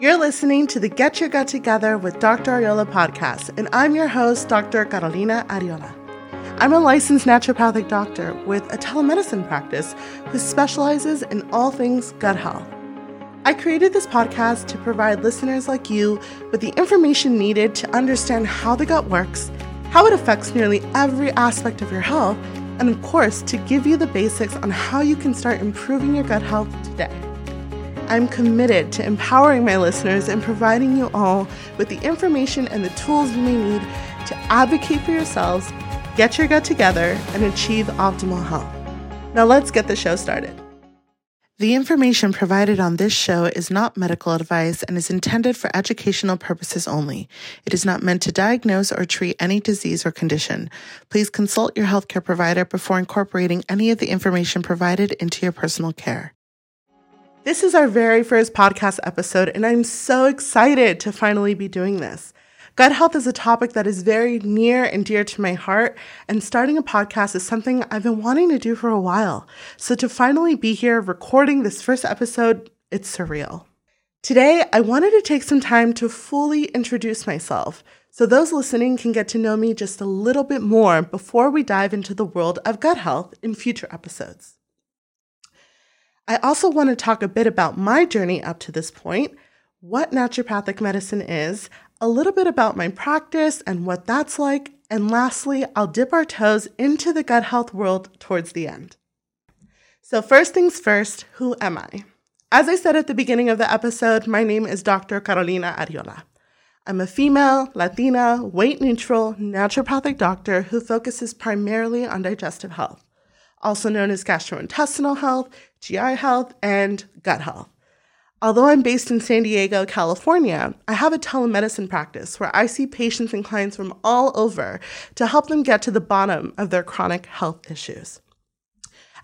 You're listening to the Get Your Gut Together with Dr. Arreola podcast, and I'm your host, Dr. Carolina Arreola. I'm a licensed naturopathic doctor with a telemedicine practice who specializes in all things gut health. I created this podcast to provide listeners like you with the information needed to understand how the gut works, how it affects nearly every aspect of your health, and of course, to give you the basics on how you can start improving your gut health today. I'm committed to empowering my listeners and providing you all with the information and the tools you may need to advocate for yourselves, get your gut together, and achieve optimal health. Now, let's get the show started. The information provided on this show is not medical advice and is intended for educational purposes only. It is not meant to diagnose or treat any disease or condition. Please consult your healthcare provider before incorporating any of the information provided into your personal care. This is our very first podcast episode, and I'm so excited to finally be doing this. Gut health is a topic that is very near and dear to my heart, and starting a podcast is something I've been wanting to do for a while. So to finally be here recording this first episode, it's surreal. Today, I wanted to take some time to fully introduce myself so those listening can get to know me just a little bit more before we dive into the world of gut health in future episodes. I also want to talk a bit about my journey up to this point, what naturopathic medicine is, a little bit about my practice and what that's like, and lastly, I'll dip our toes into the gut health world towards the end. So, first things first, who am I? As I said at the beginning of the episode, my name is Dr. Carolina Arreola. I'm a female, Latina, weight neutral, naturopathic doctor who focuses primarily on digestive health also known as gastrointestinal health, GI health, and gut health. Although I'm based in San Diego, California, I have a telemedicine practice where I see patients and clients from all over to help them get to the bottom of their chronic health issues.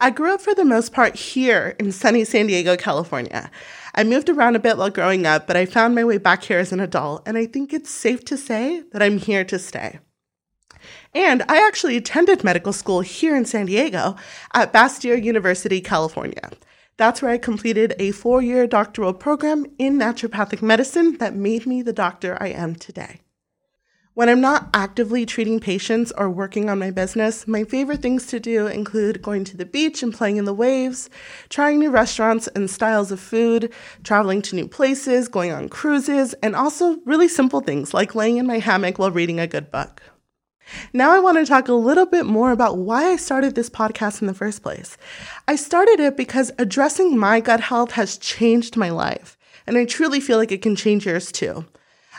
I grew up for the most part here in sunny San Diego, California. I moved around a bit while growing up, but I found my way back here as an adult, and I think it's safe to say that I'm here to stay. And I actually attended medical school here in San Diego at Bastyr University, California. That's where I completed a four year doctoral program in naturopathic medicine that made me the doctor I am today. When I'm not actively treating patients or working on my business, my favorite things to do include going to the beach and playing in the waves, trying new restaurants and styles of food, traveling to new places, going on cruises, and also really simple things like laying in my hammock while reading a good book. Now, I want to talk a little bit more about why I started this podcast in the first place. I started it because addressing my gut health has changed my life, and I truly feel like it can change yours too.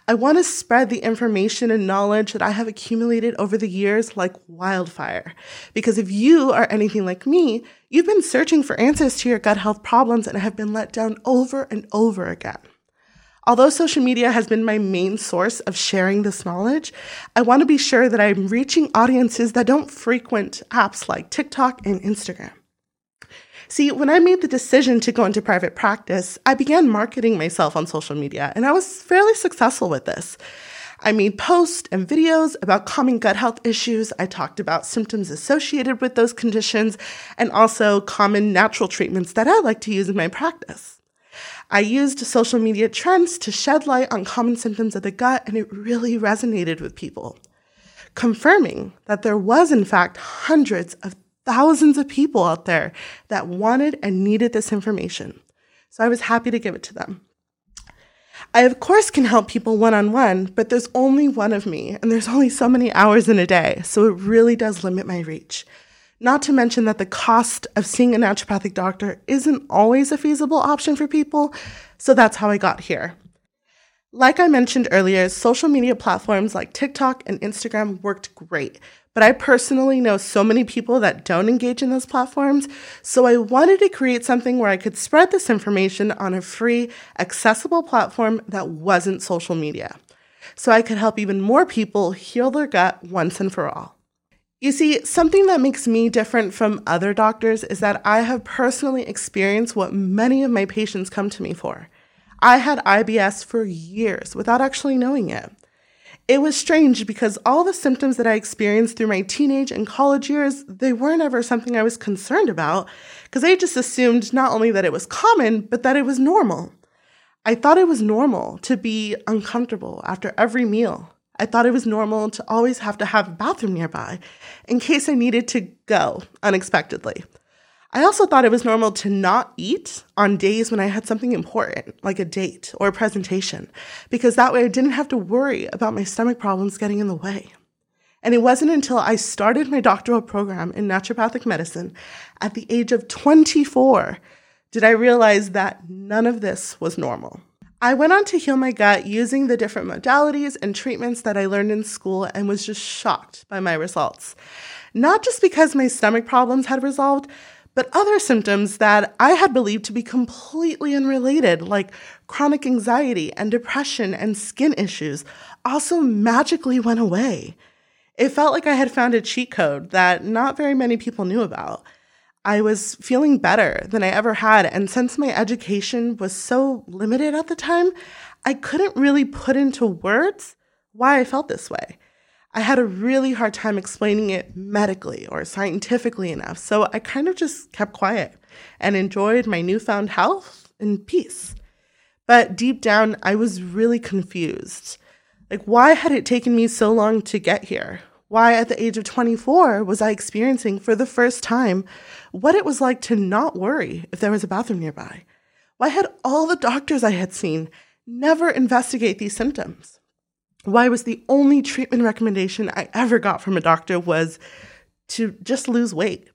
I want to spread the information and knowledge that I have accumulated over the years like wildfire. Because if you are anything like me, you've been searching for answers to your gut health problems and have been let down over and over again. Although social media has been my main source of sharing this knowledge, I want to be sure that I'm reaching audiences that don't frequent apps like TikTok and Instagram. See, when I made the decision to go into private practice, I began marketing myself on social media, and I was fairly successful with this. I made posts and videos about common gut health issues. I talked about symptoms associated with those conditions and also common natural treatments that I like to use in my practice. I used social media trends to shed light on common symptoms of the gut, and it really resonated with people, confirming that there was, in fact, hundreds of thousands of people out there that wanted and needed this information. So I was happy to give it to them. I, of course, can help people one on one, but there's only one of me, and there's only so many hours in a day, so it really does limit my reach. Not to mention that the cost of seeing a naturopathic doctor isn't always a feasible option for people, so that's how I got here. Like I mentioned earlier, social media platforms like TikTok and Instagram worked great, but I personally know so many people that don't engage in those platforms, so I wanted to create something where I could spread this information on a free, accessible platform that wasn't social media, so I could help even more people heal their gut once and for all. You see, something that makes me different from other doctors is that I have personally experienced what many of my patients come to me for. I had IBS for years without actually knowing it. It was strange because all the symptoms that I experienced through my teenage and college years, they weren't ever something I was concerned about because I just assumed not only that it was common, but that it was normal. I thought it was normal to be uncomfortable after every meal. I thought it was normal to always have to have a bathroom nearby in case I needed to go unexpectedly. I also thought it was normal to not eat on days when I had something important, like a date or a presentation, because that way I didn't have to worry about my stomach problems getting in the way. And it wasn't until I started my doctoral program in naturopathic medicine at the age of 24 did I realize that none of this was normal. I went on to heal my gut using the different modalities and treatments that I learned in school and was just shocked by my results. Not just because my stomach problems had resolved, but other symptoms that I had believed to be completely unrelated, like chronic anxiety and depression and skin issues, also magically went away. It felt like I had found a cheat code that not very many people knew about. I was feeling better than I ever had, and since my education was so limited at the time, I couldn't really put into words why I felt this way. I had a really hard time explaining it medically or scientifically enough, so I kind of just kept quiet and enjoyed my newfound health and peace. But deep down, I was really confused. Like, why had it taken me so long to get here? Why, at the age of 24, was I experiencing for the first time what it was like to not worry if there was a bathroom nearby? Why had all the doctors I had seen never investigate these symptoms? why was the only treatment recommendation I ever got from a doctor was to just lose weight.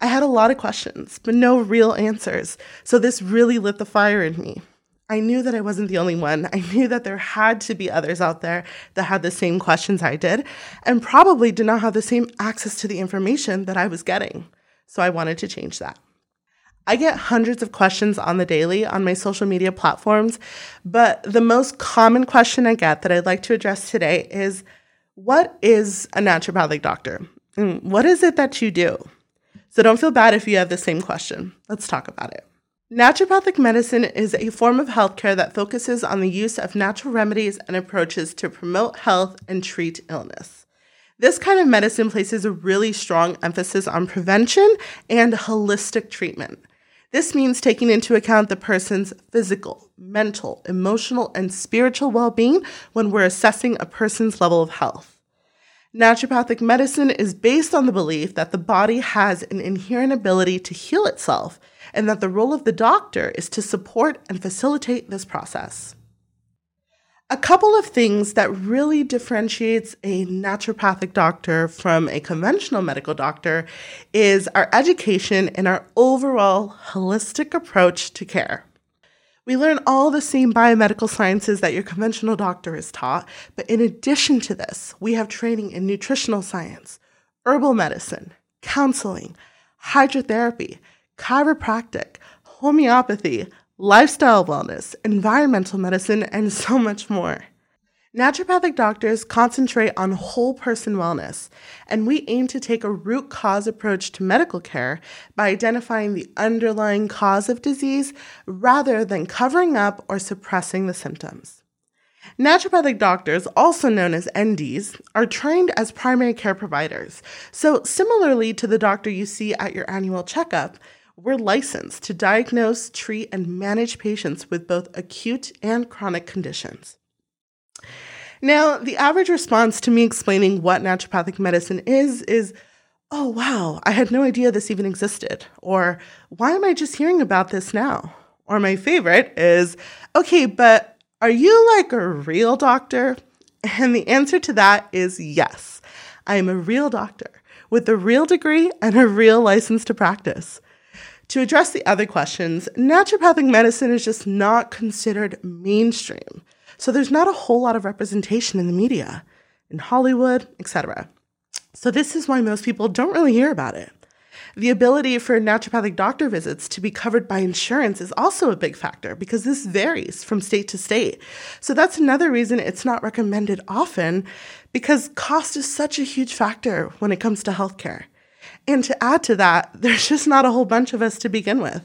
I had a lot of questions, but no real answers. So this really lit the fire in me. I knew that I wasn't the only one. I knew that there had to be others out there that had the same questions I did and probably did not have the same access to the information that I was getting. So I wanted to change that. I get hundreds of questions on the daily on my social media platforms, but the most common question I get that I'd like to address today is what is a naturopathic doctor? And what is it that you do? So don't feel bad if you have the same question. Let's talk about it. Naturopathic medicine is a form of healthcare that focuses on the use of natural remedies and approaches to promote health and treat illness. This kind of medicine places a really strong emphasis on prevention and holistic treatment. This means taking into account the person's physical, mental, emotional, and spiritual well being when we're assessing a person's level of health. Naturopathic medicine is based on the belief that the body has an inherent ability to heal itself and that the role of the doctor is to support and facilitate this process. A couple of things that really differentiates a naturopathic doctor from a conventional medical doctor is our education and our overall holistic approach to care. We learn all the same biomedical sciences that your conventional doctor is taught, but in addition to this, we have training in nutritional science, herbal medicine, counseling, hydrotherapy, chiropractic, homeopathy, lifestyle wellness, environmental medicine, and so much more. Naturopathic doctors concentrate on whole person wellness, and we aim to take a root cause approach to medical care by identifying the underlying cause of disease rather than covering up or suppressing the symptoms. Naturopathic doctors, also known as NDs, are trained as primary care providers. So, similarly to the doctor you see at your annual checkup, we're licensed to diagnose, treat, and manage patients with both acute and chronic conditions. Now, the average response to me explaining what naturopathic medicine is is, oh, wow, I had no idea this even existed. Or, why am I just hearing about this now? Or, my favorite is, okay, but are you like a real doctor? And the answer to that is yes. I am a real doctor with a real degree and a real license to practice. To address the other questions, naturopathic medicine is just not considered mainstream. So there's not a whole lot of representation in the media, in Hollywood, etc. So this is why most people don't really hear about it. The ability for naturopathic doctor visits to be covered by insurance is also a big factor because this varies from state to state. So that's another reason it's not recommended often because cost is such a huge factor when it comes to healthcare. And to add to that, there's just not a whole bunch of us to begin with.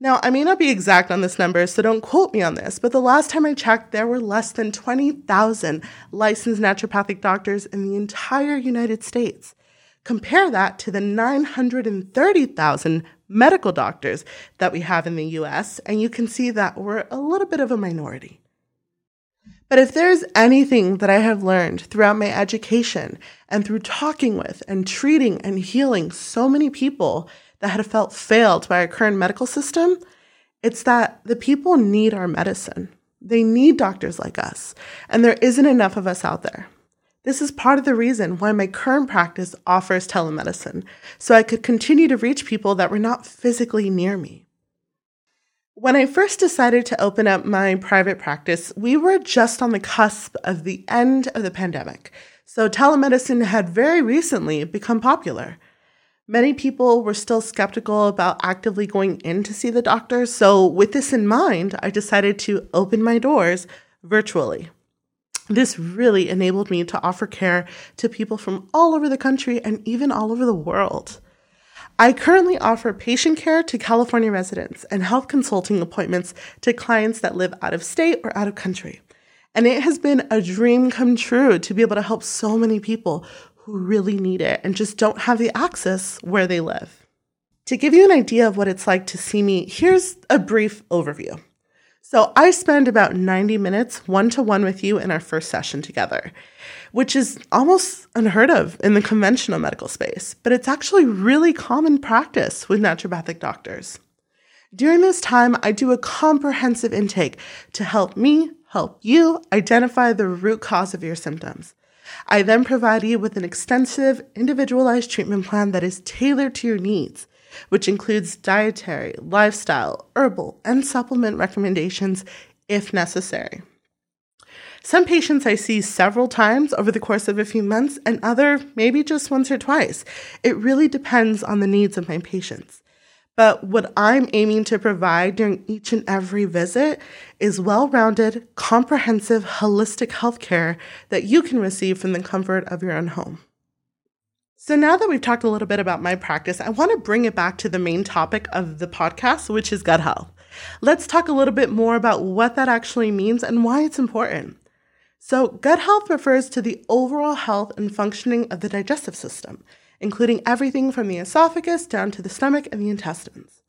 Now, I may not be exact on this number, so don't quote me on this, but the last time I checked, there were less than 20,000 licensed naturopathic doctors in the entire United States. Compare that to the 930,000 medical doctors that we have in the US, and you can see that we're a little bit of a minority. But if there's anything that I have learned throughout my education and through talking with and treating and healing so many people that had felt failed by our current medical system, it's that the people need our medicine. They need doctors like us, and there isn't enough of us out there. This is part of the reason why my current practice offers telemedicine, so I could continue to reach people that were not physically near me. When I first decided to open up my private practice, we were just on the cusp of the end of the pandemic, so telemedicine had very recently become popular. Many people were still skeptical about actively going in to see the doctor, so with this in mind, I decided to open my doors virtually. This really enabled me to offer care to people from all over the country and even all over the world. I currently offer patient care to California residents and health consulting appointments to clients that live out of state or out of country. And it has been a dream come true to be able to help so many people who really need it and just don't have the access where they live. To give you an idea of what it's like to see me, here's a brief overview. So, I spend about 90 minutes one to one with you in our first session together, which is almost unheard of in the conventional medical space, but it's actually really common practice with naturopathic doctors. During this time, I do a comprehensive intake to help me help you identify the root cause of your symptoms. I then provide you with an extensive, individualized treatment plan that is tailored to your needs, which includes dietary, lifestyle, herbal, and supplement recommendations if necessary. Some patients I see several times over the course of a few months, and other maybe just once or twice. It really depends on the needs of my patients. But what I'm aiming to provide during each and every visit is well rounded, comprehensive, holistic healthcare that you can receive from the comfort of your own home. So, now that we've talked a little bit about my practice, I want to bring it back to the main topic of the podcast, which is gut health. Let's talk a little bit more about what that actually means and why it's important. So, gut health refers to the overall health and functioning of the digestive system including everything from the esophagus down to the stomach and the intestines.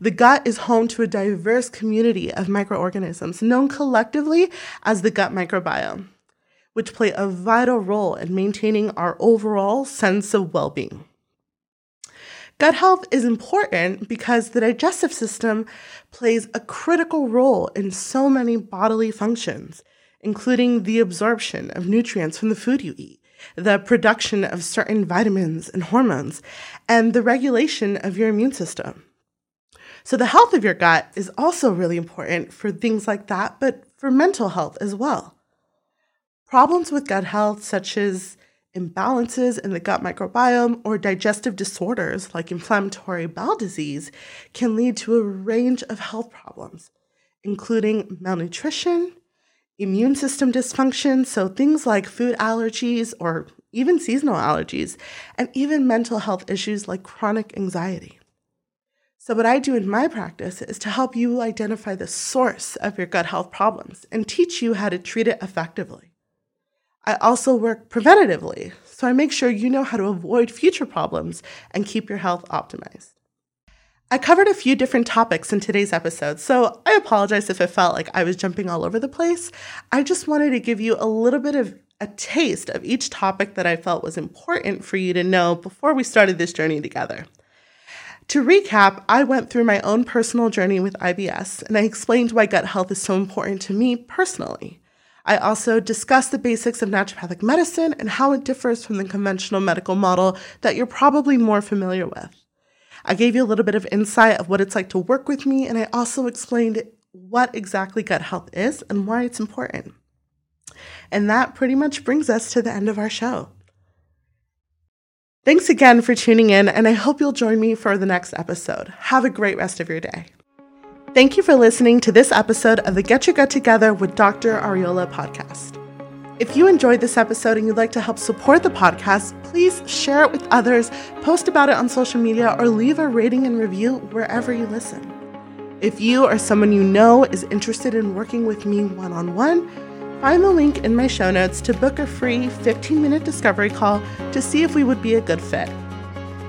The gut is home to a diverse community of microorganisms known collectively as the gut microbiome, which play a vital role in maintaining our overall sense of well being. Gut health is important because the digestive system plays a critical role in so many bodily functions, including the absorption of nutrients from the food you eat, the production of certain vitamins and hormones, and the regulation of your immune system. So, the health of your gut is also really important for things like that, but for mental health as well. Problems with gut health, such as imbalances in the gut microbiome or digestive disorders like inflammatory bowel disease, can lead to a range of health problems, including malnutrition, immune system dysfunction, so things like food allergies or even seasonal allergies, and even mental health issues like chronic anxiety. So, what I do in my practice is to help you identify the source of your gut health problems and teach you how to treat it effectively. I also work preventatively, so I make sure you know how to avoid future problems and keep your health optimized. I covered a few different topics in today's episode, so I apologize if it felt like I was jumping all over the place. I just wanted to give you a little bit of a taste of each topic that I felt was important for you to know before we started this journey together. To recap, I went through my own personal journey with IBS and I explained why gut health is so important to me personally. I also discussed the basics of naturopathic medicine and how it differs from the conventional medical model that you're probably more familiar with. I gave you a little bit of insight of what it's like to work with me, and I also explained what exactly gut health is and why it's important. And that pretty much brings us to the end of our show. Thanks again for tuning in, and I hope you'll join me for the next episode. Have a great rest of your day. Thank you for listening to this episode of the Get Your Gut Together with Dr. Arreola podcast. If you enjoyed this episode and you'd like to help support the podcast, please share it with others, post about it on social media, or leave a rating and review wherever you listen. If you or someone you know is interested in working with me one on one, find the link in my show notes to book a free 15 minute discovery call to see if we would be a good fit.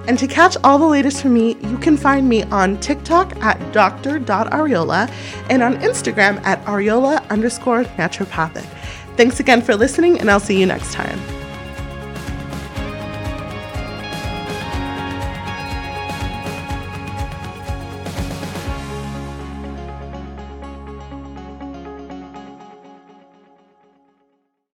And to catch all the latest from me, you can find me on TikTok at dr.arreola and on Instagram at arreola underscore naturopathic. Thanks again for listening, and I'll see you next time.